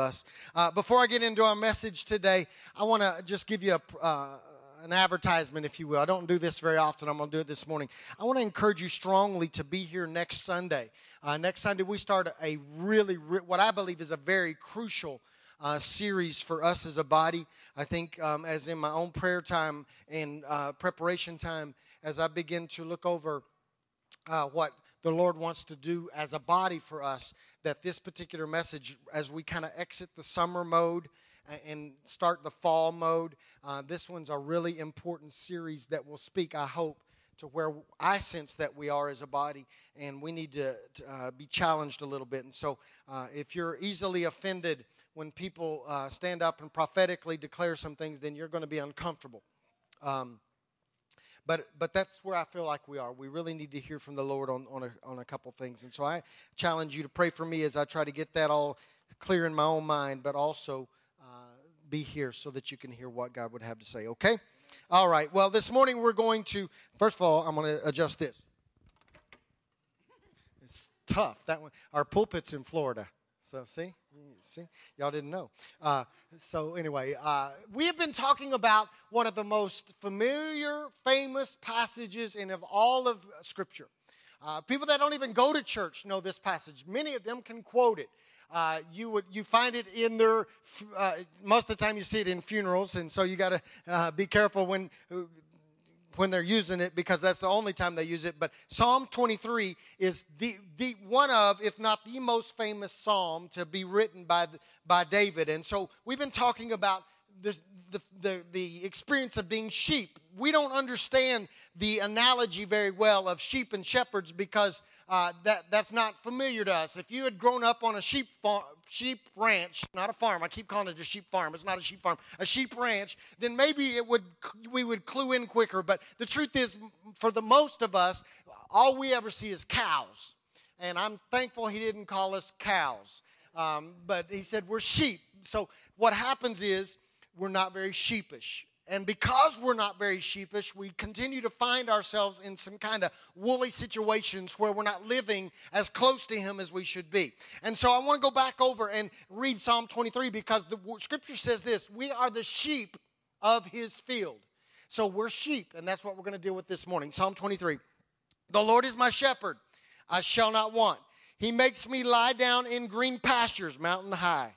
Us. Uh, before I get into our message today, I want to just give you a, uh, an advertisement, if you will. I don't do this very often. I'm going to do it this morning. I want to encourage you strongly to be here next Sunday. Uh, next Sunday, we start a really, re- what I believe is a very crucial uh, series for us as a body. I think, um, as in my own prayer time and uh, preparation time, as I begin to look over uh, what the Lord wants to do as a body for us, that this particular message, as we kind of exit the summer mode and start the fall mode, uh, this one's a really important series that will speak, I hope, to where I sense that we are as a body, and we need to, to uh, be challenged a little bit. And so, uh, if you're easily offended when people uh, stand up and prophetically declare some things, then you're going to be uncomfortable. Um, but but that's where I feel like we are. We really need to hear from the Lord on on a, on a couple things, and so I challenge you to pray for me as I try to get that all clear in my own mind, but also uh, be here so that you can hear what God would have to say. Okay. All right. Well, this morning we're going to first of all I'm going to adjust this. It's tough. That one. Our pulpit's in Florida, so see. See, y'all didn't know. Uh, so, anyway, uh, we have been talking about one of the most familiar, famous passages in of all of Scripture. Uh, people that don't even go to church know this passage. Many of them can quote it. Uh, you would you find it in their uh, most of the time you see it in funerals, and so you got to uh, be careful when when they're using it because that's the only time they use it. But Psalm 23 is the, the one of, if not the most famous psalm to be written by, by David. And so we've been talking about the, the, the, the experience of being sheep. We don't understand the analogy very well of sheep and shepherds because uh, that, that's not familiar to us. If you had grown up on a sheep, farm, sheep ranch, not a farm, I keep calling it a sheep farm, it's not a sheep farm, a sheep ranch, then maybe it would, we would clue in quicker. But the truth is, for the most of us, all we ever see is cows. And I'm thankful he didn't call us cows. Um, but he said we're sheep. So what happens is we're not very sheepish. And because we're not very sheepish, we continue to find ourselves in some kind of woolly situations where we're not living as close to Him as we should be. And so I want to go back over and read Psalm 23 because the scripture says this We are the sheep of His field. So we're sheep, and that's what we're going to deal with this morning. Psalm 23. The Lord is my shepherd, I shall not want. He makes me lie down in green pastures, mountain high.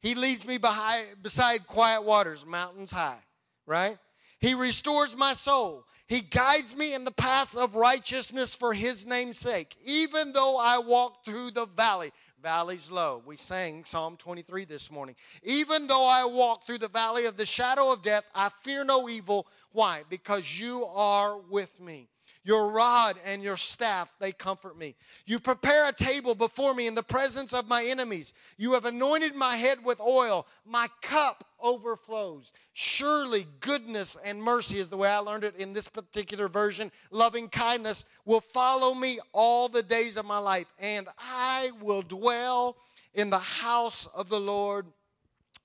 He leads me behind, beside quiet waters, mountains high right? He restores my soul. He guides me in the path of righteousness for his name's sake. Even though I walk through the valley, valley's low. We sang Psalm 23 this morning. Even though I walk through the valley of the shadow of death, I fear no evil. Why? Because you are with me. Your rod and your staff, they comfort me. You prepare a table before me in the presence of my enemies. You have anointed my head with oil. My cup overflows. Surely goodness and mercy is the way I learned it in this particular version. Loving kindness will follow me all the days of my life, and I will dwell in the house of the Lord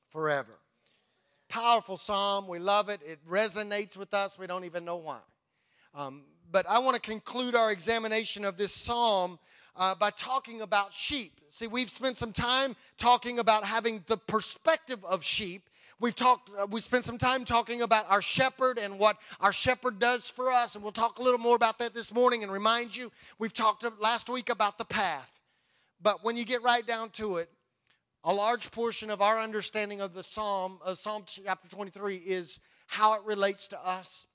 forever. Powerful psalm. We love it. It resonates with us. We don't even know why. Um, but I want to conclude our examination of this psalm uh, by talking about sheep. See, we've spent some time talking about having the perspective of sheep. We've talked, uh, we spent some time talking about our shepherd and what our shepherd does for us, and we'll talk a little more about that this morning and remind you. We've talked last week about the path. But when you get right down to it, a large portion of our understanding of the Psalm, of Psalm chapter 23, is how it relates to us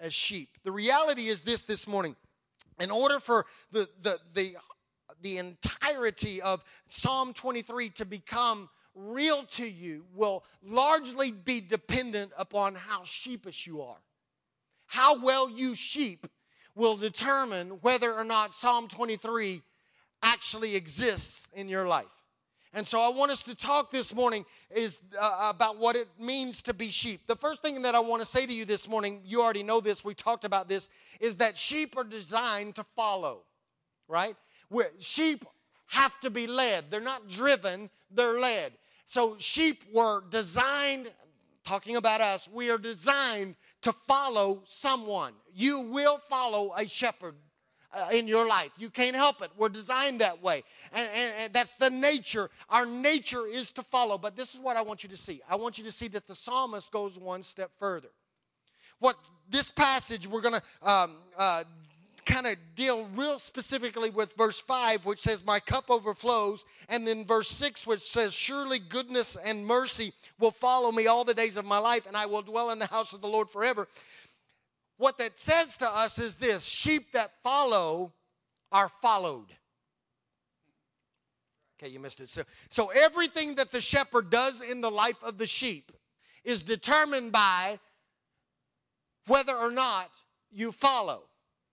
as sheep. The reality is this this morning. In order for the, the, the, the entirety of Psalm 23 to become real to you, will largely be dependent upon how sheepish you are. How well you sheep will determine whether or not Psalm 23 actually exists in your life. And so I want us to talk this morning is uh, about what it means to be sheep. The first thing that I want to say to you this morning, you already know this, we talked about this, is that sheep are designed to follow, right? Where sheep have to be led. They're not driven, they're led. So sheep were designed talking about us, we are designed to follow someone. You will follow a shepherd uh, in your life. You can't help it. We're designed that way. And, and, and, that's the nature. Our nature is to follow. But this is what I want you to see I want you to see that the psalmist goes one step further. What this passage, we're going to um, uh, kind of deal real specifically with verse 5, which says, My cup overflows, and then verse 6, which says, Surely goodness and mercy will follow me all the days of my life, and I will dwell in the house of the Lord forever. What that says to us is this sheep that follow are followed. Okay, you missed it. So, so everything that the shepherd does in the life of the sheep is determined by whether or not you follow.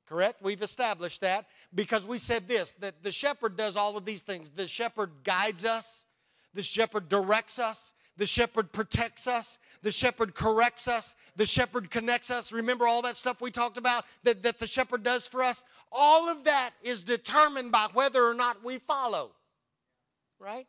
Correct? We've established that because we said this that the shepherd does all of these things. The shepherd guides us, the shepherd directs us, the shepherd protects us, the shepherd corrects us, the shepherd connects us. Remember all that stuff we talked about that, that the shepherd does for us? All of that is determined by whether or not we follow. Right?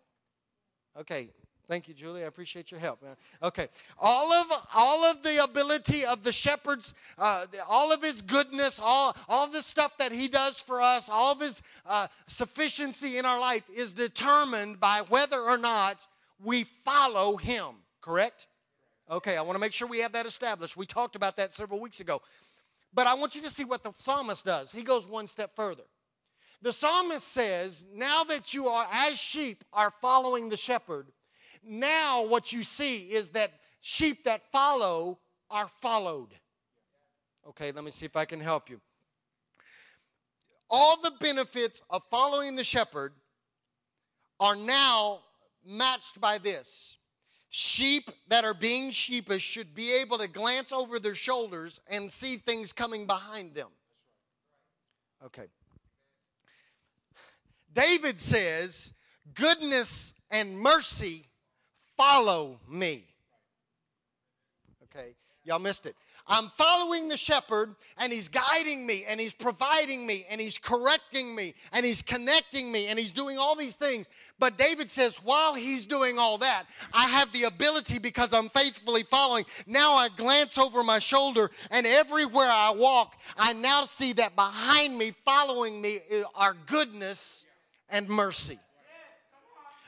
Okay, Thank you, Julie. I appreciate your help. Okay, all of all of the ability of the shepherds, uh, all of his goodness, all all the stuff that he does for us, all of his uh, sufficiency in our life is determined by whether or not we follow him. Correct? Okay, I want to make sure we have that established. We talked about that several weeks ago, but I want you to see what the psalmist does. He goes one step further. The psalmist says, "Now that you are as sheep are following the shepherd." now what you see is that sheep that follow are followed. Okay, let me see if I can help you. All the benefits of following the shepherd are now matched by this. Sheep that are being sheepish should be able to glance over their shoulders and see things coming behind them. Okay. David says, Goodness and mercy follow me. Okay, y'all missed it. I'm following the shepherd and he's guiding me and he's providing me and he's correcting me and he's connecting me and he's doing all these things. But David says, while he's doing all that, I have the ability because I'm faithfully following. Now I glance over my shoulder and everywhere I walk, I now see that behind me, following me, are goodness and mercy.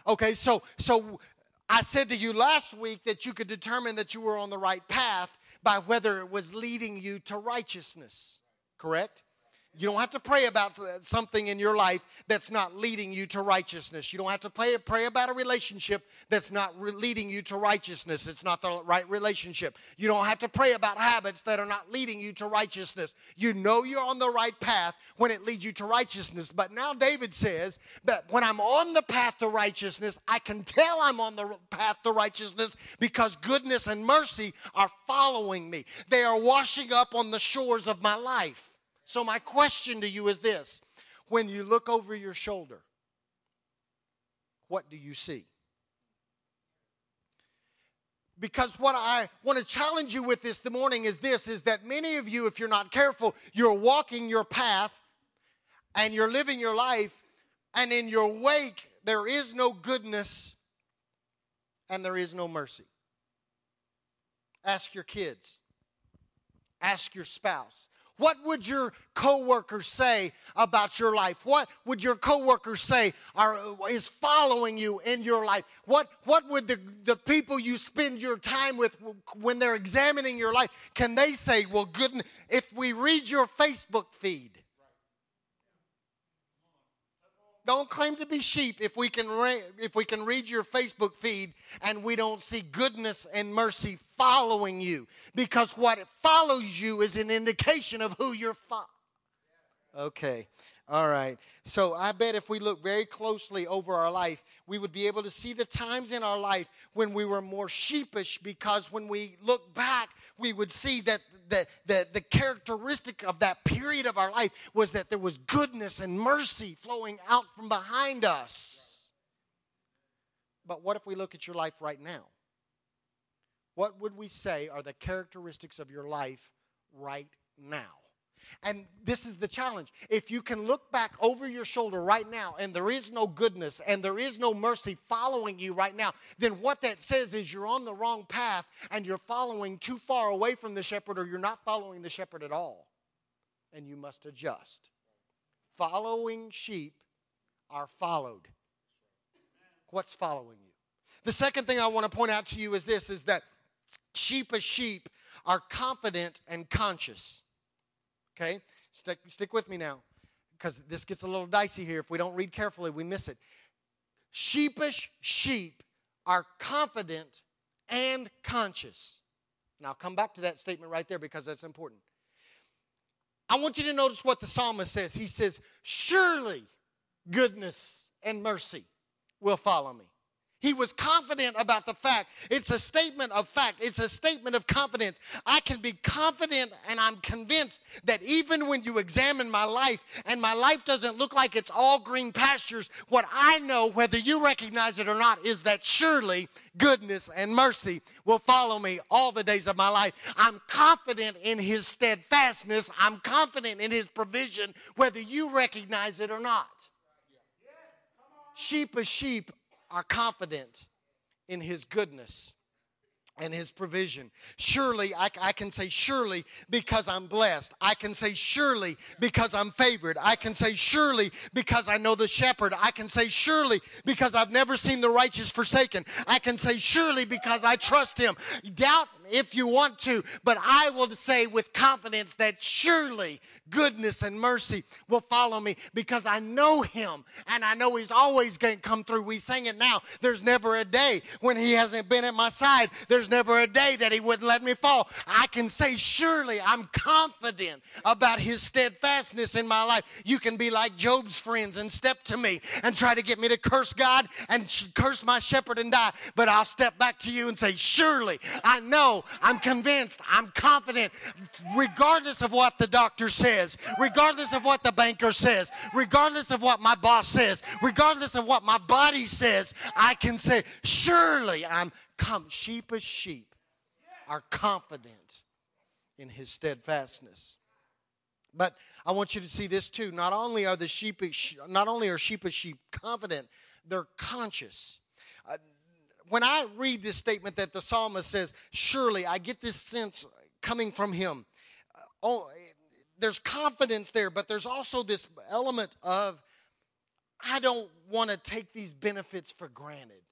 Okay, so so I said to you last week that you could determine that you were on the right path by whether it was leading you to righteousness. Correct? You don't have to pray about something in your life that's not leading you to righteousness. You don't have to pray, pray about a relationship that's not re- leading you to righteousness. It's not the right relationship. You don't have to pray about habits that are not leading you to righteousness. You know you're on the right path when it leads you to righteousness. But now David says that when I'm on the path to righteousness, I can tell I'm on the path to righteousness because goodness and mercy are following me. They are washing up on the shores of my life. So, my question to you is this. When you look over your shoulder, what do you see? because what I want to challenge you with this the morning is this is that many of you if you're not careful you're walking your path and you're living your life and in your wake there is no goodness and there is no mercy. Ask your kids. Ask your spouse what would your coworkers say about your life? What would your coworkers say are, is following you in your life? What, what would the, the people you spend your time with when they're examining your life, can they say, well, goodness, if we read your Facebook feed, don't claim to be sheep if we can re- if we can read your Facebook feed and we don't see goodness and mercy following you because what follows you is an indication of who you're fo- Okay. All right. So I bet if we look very closely over our life, we would be able to see the times in our life when we were more sheepish because when we look back, we would see that the, the, the characteristic of that period of our life was that there was goodness and mercy flowing out from behind us. But what if we look at your life right now? What would we say are the characteristics of your life right now? And this is the challenge. If you can look back over your shoulder right now and there is no goodness and there is no mercy following you right now, then what that says is you're on the wrong path and you're following too far away from the shepherd or you're not following the shepherd at all. And you must adjust. Following sheep are followed. What's following you? The second thing I want to point out to you is this is that sheep as sheep are confident and conscious. Okay? Stick, stick with me now because this gets a little dicey here. If we don't read carefully, we miss it. Sheepish sheep are confident and conscious. And I'll come back to that statement right there because that's important. I want you to notice what the psalmist says. He says, Surely goodness and mercy will follow me. He was confident about the fact. It's a statement of fact. It's a statement of confidence. I can be confident and I'm convinced that even when you examine my life and my life doesn't look like it's all green pastures, what I know, whether you recognize it or not, is that surely goodness and mercy will follow me all the days of my life. I'm confident in His steadfastness. I'm confident in His provision, whether you recognize it or not. Sheep is sheep are confident in his goodness and his provision. Surely, I, I, can say surely because I'm blessed. I can say surely because I'm favored. I can say surely because I know the shepherd. I can say surely because I've never seen the righteous forsaken. I can say surely because I trust him. Doubt if you want to, but I will say with confidence that surely goodness and mercy will follow me because I know him and I know he's always going to come through. We sing it now. There's never a day when he hasn't been at my side. There's never a day that he wouldn't let me fall. I can say surely I'm confident about his steadfastness in my life. You can be like Job's friends and step to me and try to get me to curse God and curse my shepherd and die, but I'll step back to you and say surely I know I'm convinced, I'm confident, regardless of what the doctor says, regardless of what the banker says, regardless of what my boss says, regardless of what my body says, I can say, surely I'm come sheep as sheep are confident in his steadfastness. But I want you to see this too. Not only are the sheep, not only are sheep as sheep confident, they're conscious. Uh, when I read this statement that the psalmist says, surely I get this sense coming from him. Uh, oh, there's confidence there, but there's also this element of I don't want to take these benefits for granted.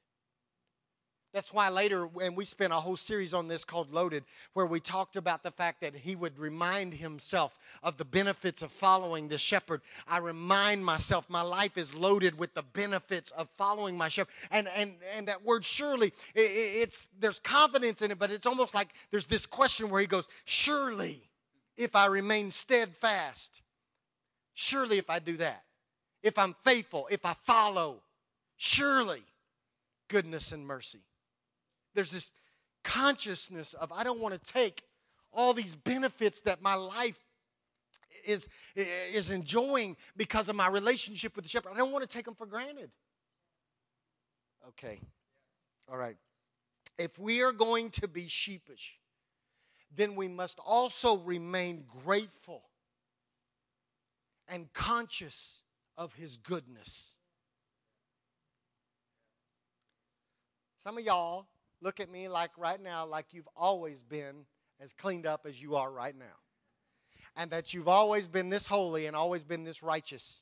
That's why later, and we spent a whole series on this called Loaded, where we talked about the fact that he would remind himself of the benefits of following the shepherd. I remind myself my life is loaded with the benefits of following my shepherd. And, and, and that word surely, it, it's, there's confidence in it, but it's almost like there's this question where he goes, Surely, if I remain steadfast, surely if I do that, if I'm faithful, if I follow, surely goodness and mercy there's this consciousness of I don't want to take all these benefits that my life is, is enjoying because of my relationship with the shepherd. I don't want to take them for granted. Okay. All right. If we are going to be sheepish, then we must also remain grateful and conscious of his goodness. Some of y'all look at me like right now, like you've always been as cleaned up as you are right now. And that you've always been this holy and always been this righteous.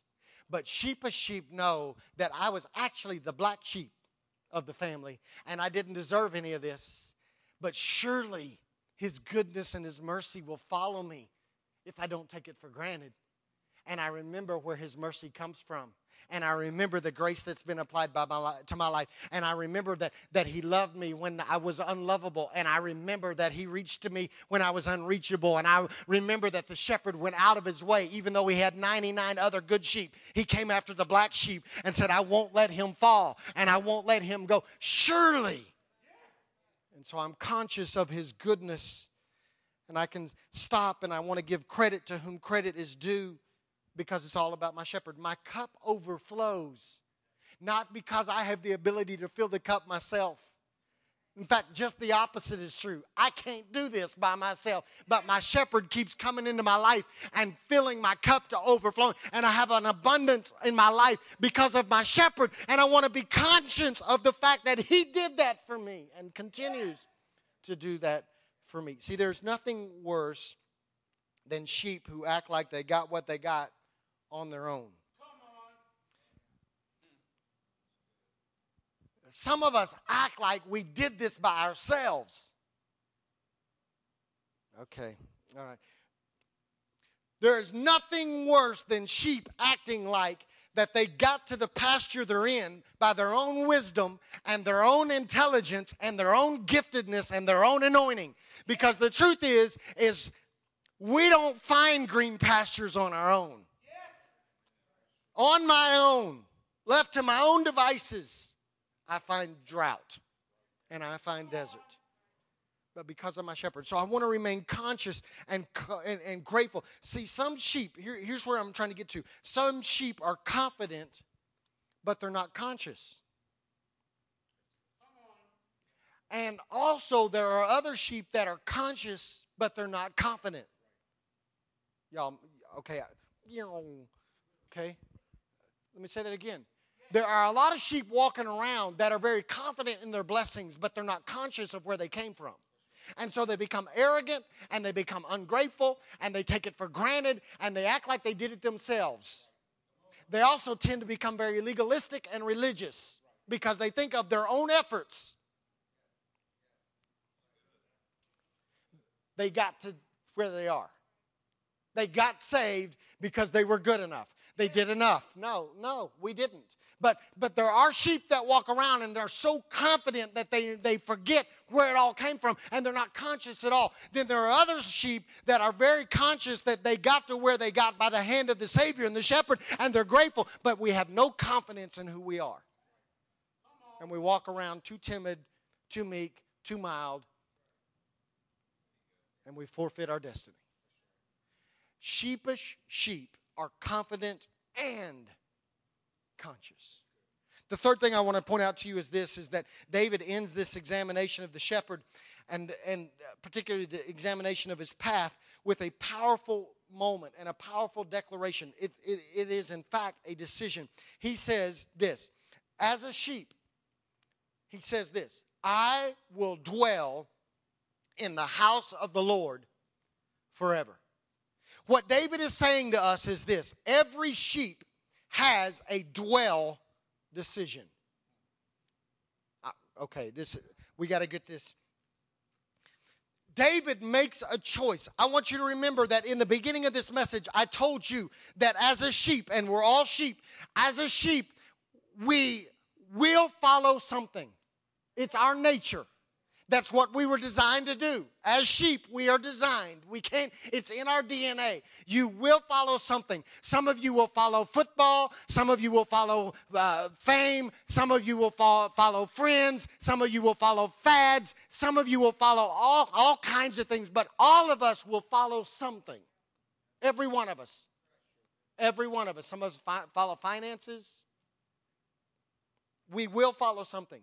But sheep as sheep know that I was actually the black sheep of the family and I didn't deserve any of this. But surely his goodness and his mercy will follow me if I don't take it for granted. And I remember where his mercy comes from and I remember the grace that's been applied by my li- to my life. And I remember that, that He loved me when I was unlovable. And I remember that He reached to me when I was unreachable. And I remember that the shepherd went out of his way, even though he had 99 other good sheep. He came after the black sheep and said, I won't let him fall and I won't let him go. Surely. And so I'm conscious of His goodness. And I can stop and I want to give credit to whom credit is due because it's all about my shepherd. My cup overflows not because I have the ability to fill the cup myself. In fact, just the opposite is true. I can't do this by myself, but my shepherd keeps coming into my life and filling my cup to overflowing. And I have an abundance in my life because of my shepherd. And I want to be conscious of the fact that he did that for me and continues to do that for me. See, there's nothing worse than sheep who act like they got what they got on their own. Some of us act like we did this by ourselves. Okay, all right. There is nothing worse than sheep acting like that they got to the pasture they're in by their own wisdom and their own intelligence and their own giftedness and their own anointing. Because the truth is, is we don't find green pastures on our own. On my own, left to my own devices. I find drought and I find desert. But because of my shepherd. So I want to remain conscious and, and, and grateful. See, some sheep, here, here's where I'm trying to get to. Some sheep are confident, but they're not conscious. And also, there are other sheep that are conscious, but they're not confident. Y'all, okay, you know, okay. Let me say that again there are a lot of sheep walking around that are very confident in their blessings, but they're not conscious of where they came from. And so they become arrogant and they become ungrateful and they take it for granted and they act like they did it themselves. They also tend to become very legalistic and religious because they think of their own efforts. They got to where they are. They got saved because they were good enough. They did enough. No, no, we didn't. But, but there are sheep that walk around and they're so confident that they, they forget where it all came from and they're not conscious at all. Then there are other sheep that are very conscious that they got to where they got by the hand of the Savior and the shepherd and they're grateful, but we have no confidence in who we are. And we walk around too timid, too meek, too mild, and we forfeit our destiny. Sheepish sheep are confident and conscious. The third thing I want to point out to you is this is that David ends this examination of the shepherd and, and uh, particularly the examination of his path with a powerful moment and a powerful declaration. It, it, it is, in fact, a decision. He says this As a sheep, he says this I will dwell in the house of the Lord forever. What David is saying to us is this every sheep has a dwell decision. Uh, okay, this we got to get this. David makes a choice. I want you to remember that in the beginning of this message, I told you that as a sheep, and we're all sheep, as a sheep, we will follow something. It's our nature. That's what we were designed to do. As sheep, we are designed. We can't, it's in our DNA. You will follow something. Some of you will follow football. Some of you will follow uh, fame. Some of you will follow, follow friends. Some of you will follow fads. Some of you will follow all, all kinds of things. But all of us will follow something. Every one of us. Every one of us. Some of us fi- follow finances. We will follow something.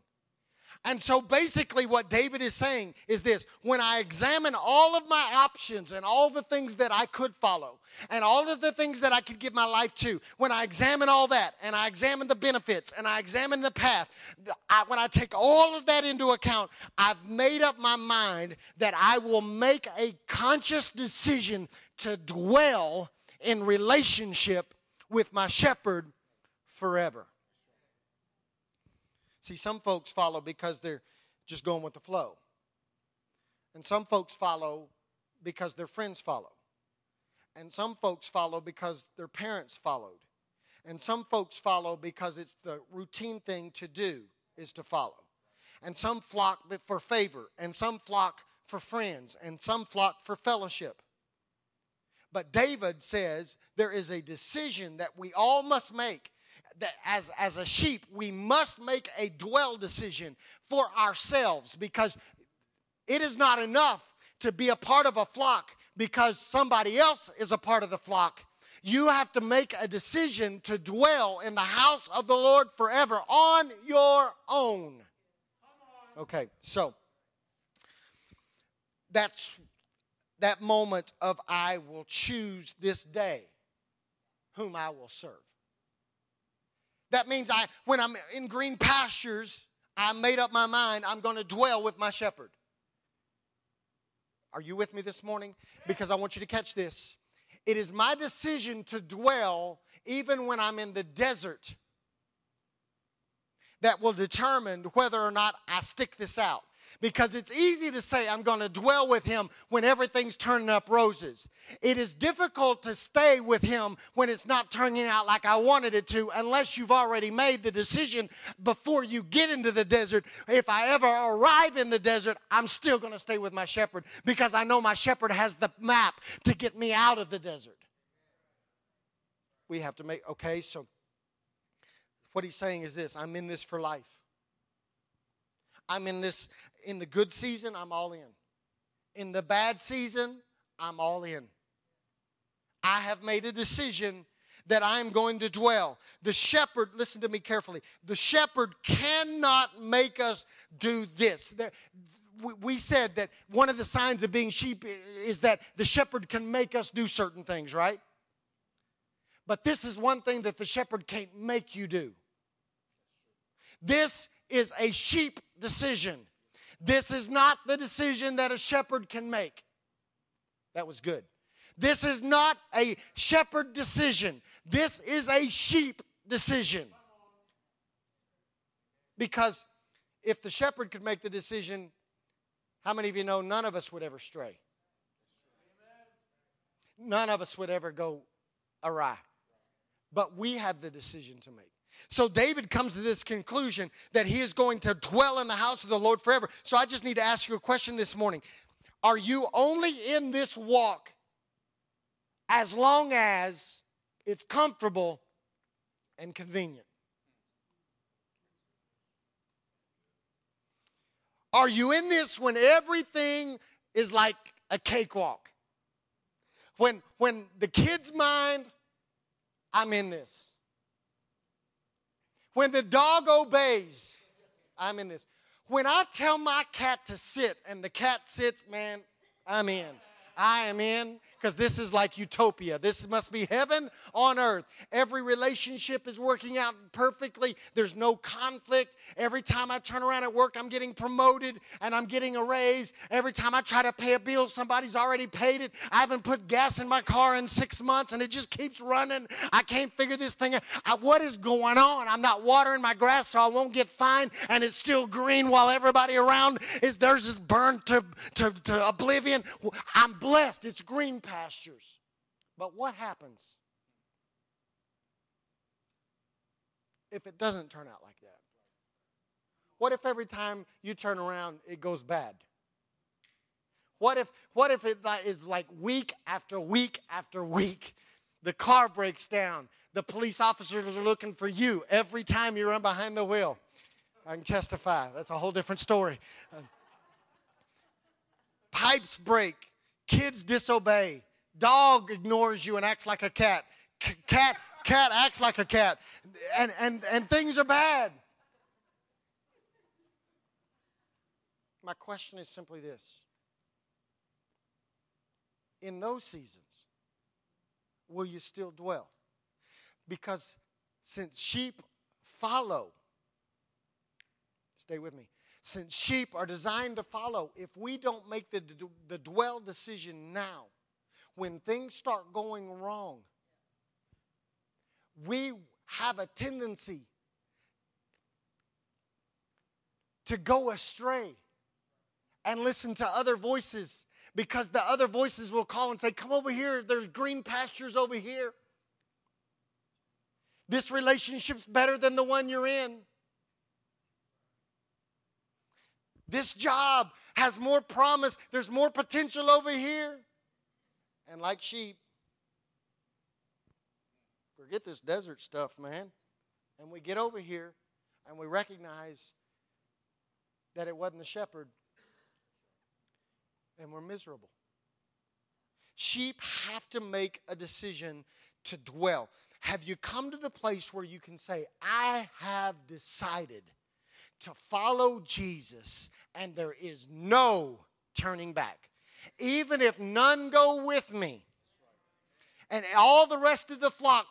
And so basically, what David is saying is this when I examine all of my options and all the things that I could follow and all of the things that I could give my life to, when I examine all that and I examine the benefits and I examine the path, I, when I take all of that into account, I've made up my mind that I will make a conscious decision to dwell in relationship with my shepherd forever. See, some folks follow because they're just going with the flow. And some folks follow because their friends follow. And some folks follow because their parents followed. And some folks follow because it's the routine thing to do is to follow. And some flock for favor, and some flock for friends, and some flock for fellowship. But David says there is a decision that we all must make that as, as a sheep, we must make a dwell decision for ourselves because it is not enough to be a part of a flock because somebody else is a part of the flock. You have to make a decision to dwell in the house of the Lord forever on your own. Okay, so that's that moment of I will choose this day whom I will serve. That means I when I'm in green pastures, I made up my mind I'm going to dwell with my shepherd. Are you with me this morning? Because I want you to catch this. It is my decision to dwell even when I'm in the desert that will determine whether or not I stick this out because it's easy to say, I'm going to dwell with him when everything's turning up roses. It is difficult to stay with him when it's not turning out like I wanted it to, unless you've already made the decision before you get into the desert. If I ever arrive in the desert, I'm still going to stay with my shepherd because I know my shepherd has the map to get me out of the desert. We have to make, okay, so what he's saying is this I'm in this for life. I'm in this in the good season, I'm all in. In the bad season, I'm all in. I have made a decision that I'm going to dwell. The shepherd, listen to me carefully, the shepherd cannot make us do this. We said that one of the signs of being sheep is that the shepherd can make us do certain things, right? But this is one thing that the shepherd can't make you do. This is a sheep decision. This is not the decision that a shepherd can make. That was good. This is not a shepherd decision. This is a sheep decision. Because if the shepherd could make the decision, how many of you know none of us would ever stray? None of us would ever go awry. But we have the decision to make. So David comes to this conclusion that he is going to dwell in the house of the Lord forever. So I just need to ask you a question this morning. Are you only in this walk as long as it's comfortable and convenient? Are you in this when everything is like a cakewalk? When when the kid's mind, I'm in this. When the dog obeys, I'm in this. When I tell my cat to sit and the cat sits, man, I'm in. I am in because this is like utopia. This must be heaven on earth. Every relationship is working out perfectly. There's no conflict. Every time I turn around at work, I'm getting promoted and I'm getting a raise. Every time I try to pay a bill, somebody's already paid it. I haven't put gas in my car in six months and it just keeps running. I can't figure this thing out. I, what is going on? I'm not watering my grass so I won't get fined and it's still green while everybody around is theirs is burned to, to, to oblivion. I'm blessed. It's green pastures. But what happens if it doesn't turn out like that? What if every time you turn around it goes bad? What if what if it is like week after week after week? The car breaks down. The police officers are looking for you every time you run behind the wheel. I can testify. That's a whole different story. Uh, pipes break. Kids disobey. Dog ignores you and acts like a cat. C- cat cat acts like a cat. And, and, and things are bad. My question is simply this In those seasons, will you still dwell? Because since sheep follow, stay with me, since sheep are designed to follow, if we don't make the, the dwell decision now, when things start going wrong, we have a tendency to go astray and listen to other voices because the other voices will call and say, Come over here, there's green pastures over here. This relationship's better than the one you're in. This job has more promise, there's more potential over here. And like sheep, forget this desert stuff, man. And we get over here and we recognize that it wasn't the shepherd, and we're miserable. Sheep have to make a decision to dwell? Have you come to the place where you can say, I have decided to follow Jesus and there is no turning back? Even if none go with me and all the rest of the flock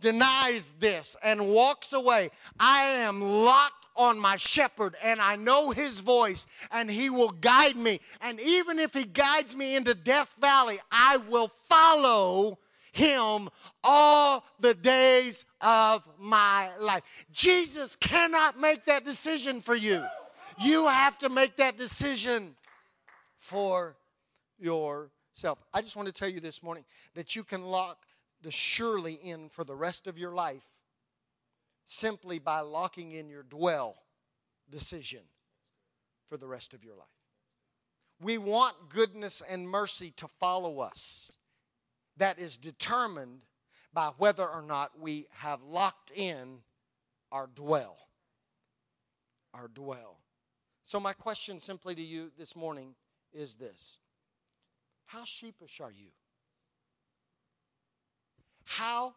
denies this and walks away, I am locked on my shepherd and I know his voice and he will guide me. And even if he guides me into Death Valley, I will follow him all the days of my life. Jesus cannot make that decision for you. You have to make that decision for yourself. I just want to tell you this morning that you can lock the surely in for the rest of your life simply by locking in your dwell decision for the rest of your life. We want goodness and mercy to follow us. That is determined by whether or not we have locked in our dwell. Our dwell. So, my question simply to you this morning is this How sheepish are you? How,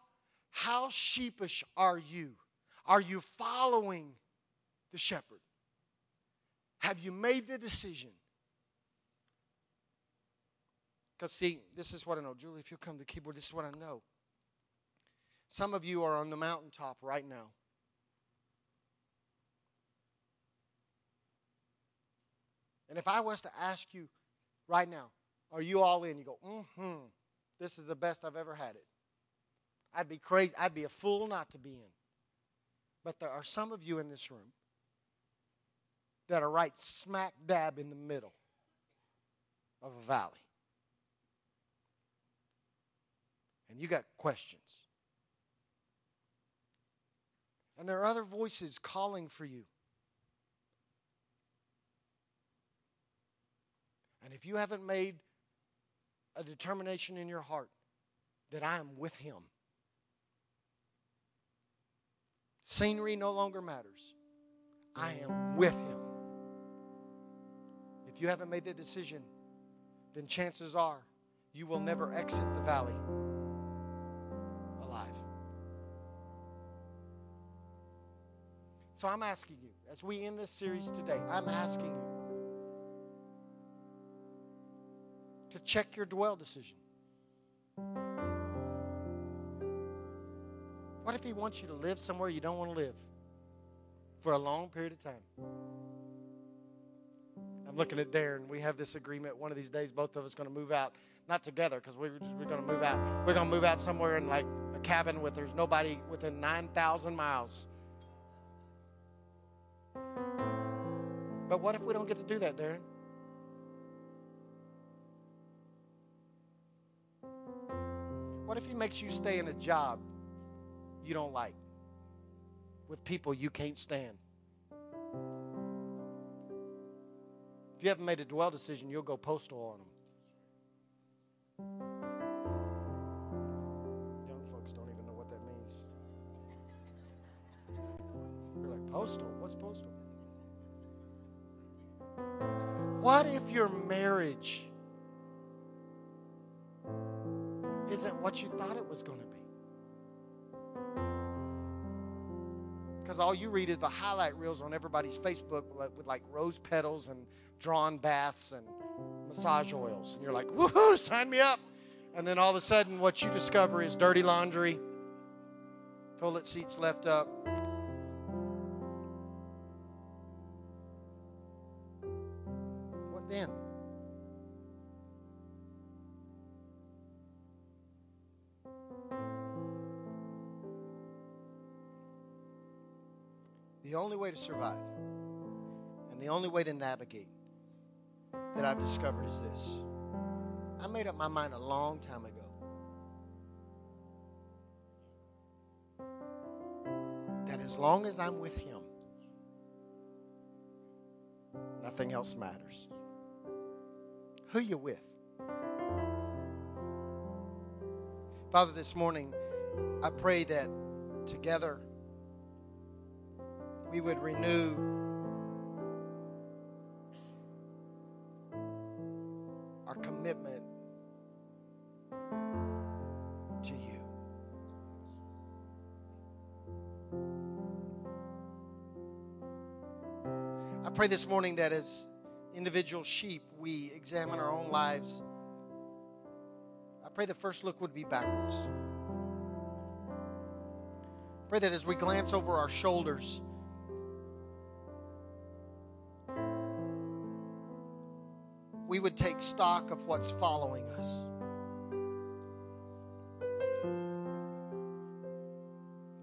how sheepish are you? Are you following the shepherd? Have you made the decision? Because, see, this is what I know. Julie, if you'll come to the keyboard, this is what I know. Some of you are on the mountaintop right now. And if I was to ask you right now, are you all in? You go, mm hmm, this is the best I've ever had it. I'd be crazy. I'd be a fool not to be in. But there are some of you in this room that are right smack dab in the middle of a valley. And you got questions. And there are other voices calling for you. And if you haven't made a determination in your heart that I am with Him, Scenery no longer matters. I am with him. If you haven't made that decision, then chances are you will never exit the valley So I'm asking you, as we end this series today, I'm asking you to check your dwell decision. What if He wants you to live somewhere you don't want to live for a long period of time? I'm looking at Darren. We have this agreement. One of these days, both of us going to move out, not together, because we're, we're going to move out. We're going to move out somewhere in like a cabin with there's nobody within 9,000 miles. But what if we don't get to do that, Darren? What if he makes you stay in a job you don't like, with people you can't stand. If you haven't made a dwell decision, you'll go postal on them. Young folks don't even know what that means. You're like, postal? What's postal? What if your marriage isn't what you thought it was going to be? Because all you read is the highlight reels on everybody's Facebook with, like rose petals and drawn baths and massage oils. And you're like, woohoo, sign me up. And then all of a sudden, what you discover is dirty laundry, toilet seats left up. Way to survive and the only way to navigate that I've discovered is this. I made up my mind a long time ago. That as long as I'm with Him, nothing else matters. Who you with? Father, this morning, I pray that together we would renew. Our commitment to you. I pray this morning that as individual sheep, we examine our own lives. I pray the first look would be backwards. Pray that as we glance over our shoulders, we would take stock of what's following us.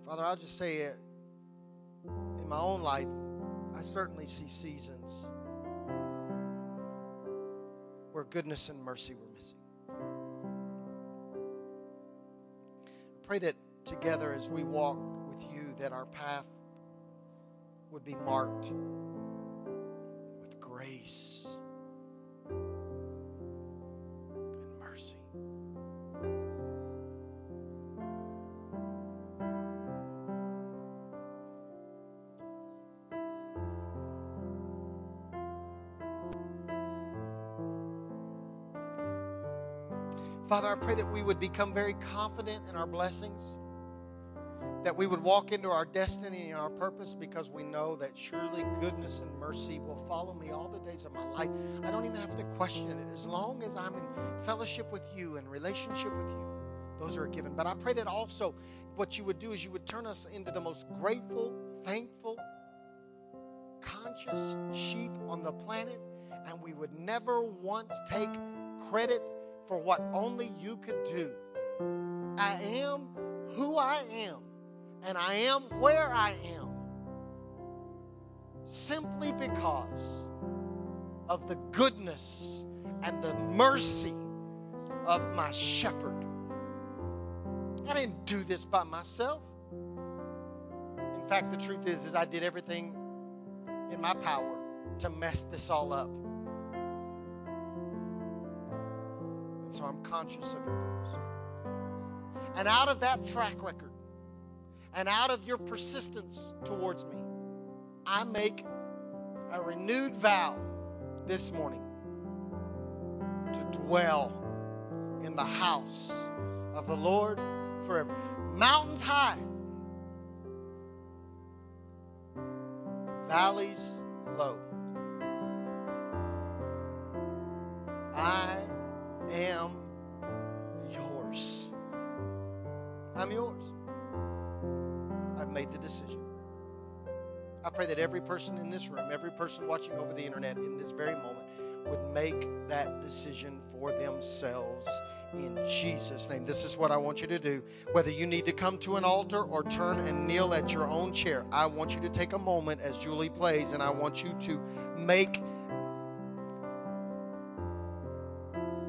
Father, I'll just say it in my own life, I certainly see seasons where goodness and mercy were missing. I pray that together as we walk with you that our path would be marked with grace pray that we would become very confident in our blessings that we would walk into our destiny and our purpose because we know that surely goodness and mercy will follow me all the days of my life. I don't even have to question it. As long as I'm in fellowship with you and relationship with you, those are given. But I pray that also what you would do is you would turn us into the most grateful, thankful, conscious sheep on the planet, and we would never once take credit for what only you could do. I am who I am and I am where I am simply because of the goodness and the mercy of my shepherd. I didn't do this by myself. In fact, the truth is, is I did everything in my power to mess this all up. So I'm conscious of your goodness. And out of that track record, and out of your persistence towards me, I make a renewed vow this morning to dwell in the house of the Lord forever. Mountains high, valleys low. I am yours. I'm yours I've made the decision. I pray that every person in this room, every person watching over the internet in this very moment, would make that decision for themselves in Jesus' name. This is what I want you to do. Whether you need to come to an altar or turn and kneel at your own chair, I want you to take a moment as Julie plays and I want you to make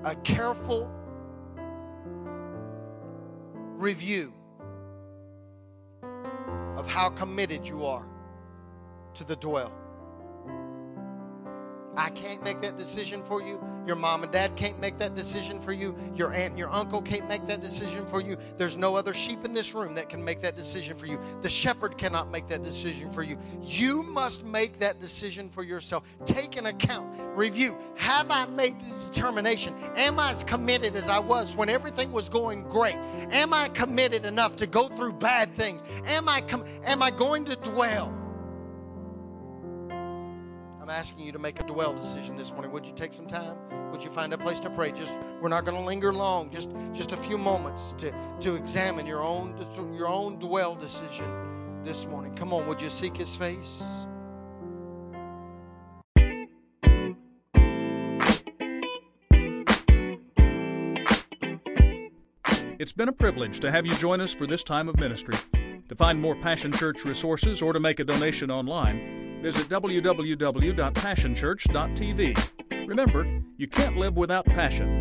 a careful review of how committed you are to the dwell. I can't make that decision for you. Your mom and dad can't make that decision for you. Your aunt and your uncle can't make that decision for you. There's no other sheep in this room that can make that decision for you. The shepherd cannot make that decision for you. You must make that decision for yourself. Take an account, review. Have I made the determination? Am I as committed as I was when everything was going great? Am I committed enough to go through bad things? Am I com- am I going to dwell? I'm asking you to make a dwell decision this morning. Would you take some time? Would you find a place to pray? Just we're not going to linger long. Just just a few moments to to examine your own your own dwell decision this morning. Come on, would you seek His face? It's been a privilege to have you join us for this time of ministry. To find more Passion Church resources or to make a donation online, Visit www.passionchurch.tv. Remember, you can't live without passion.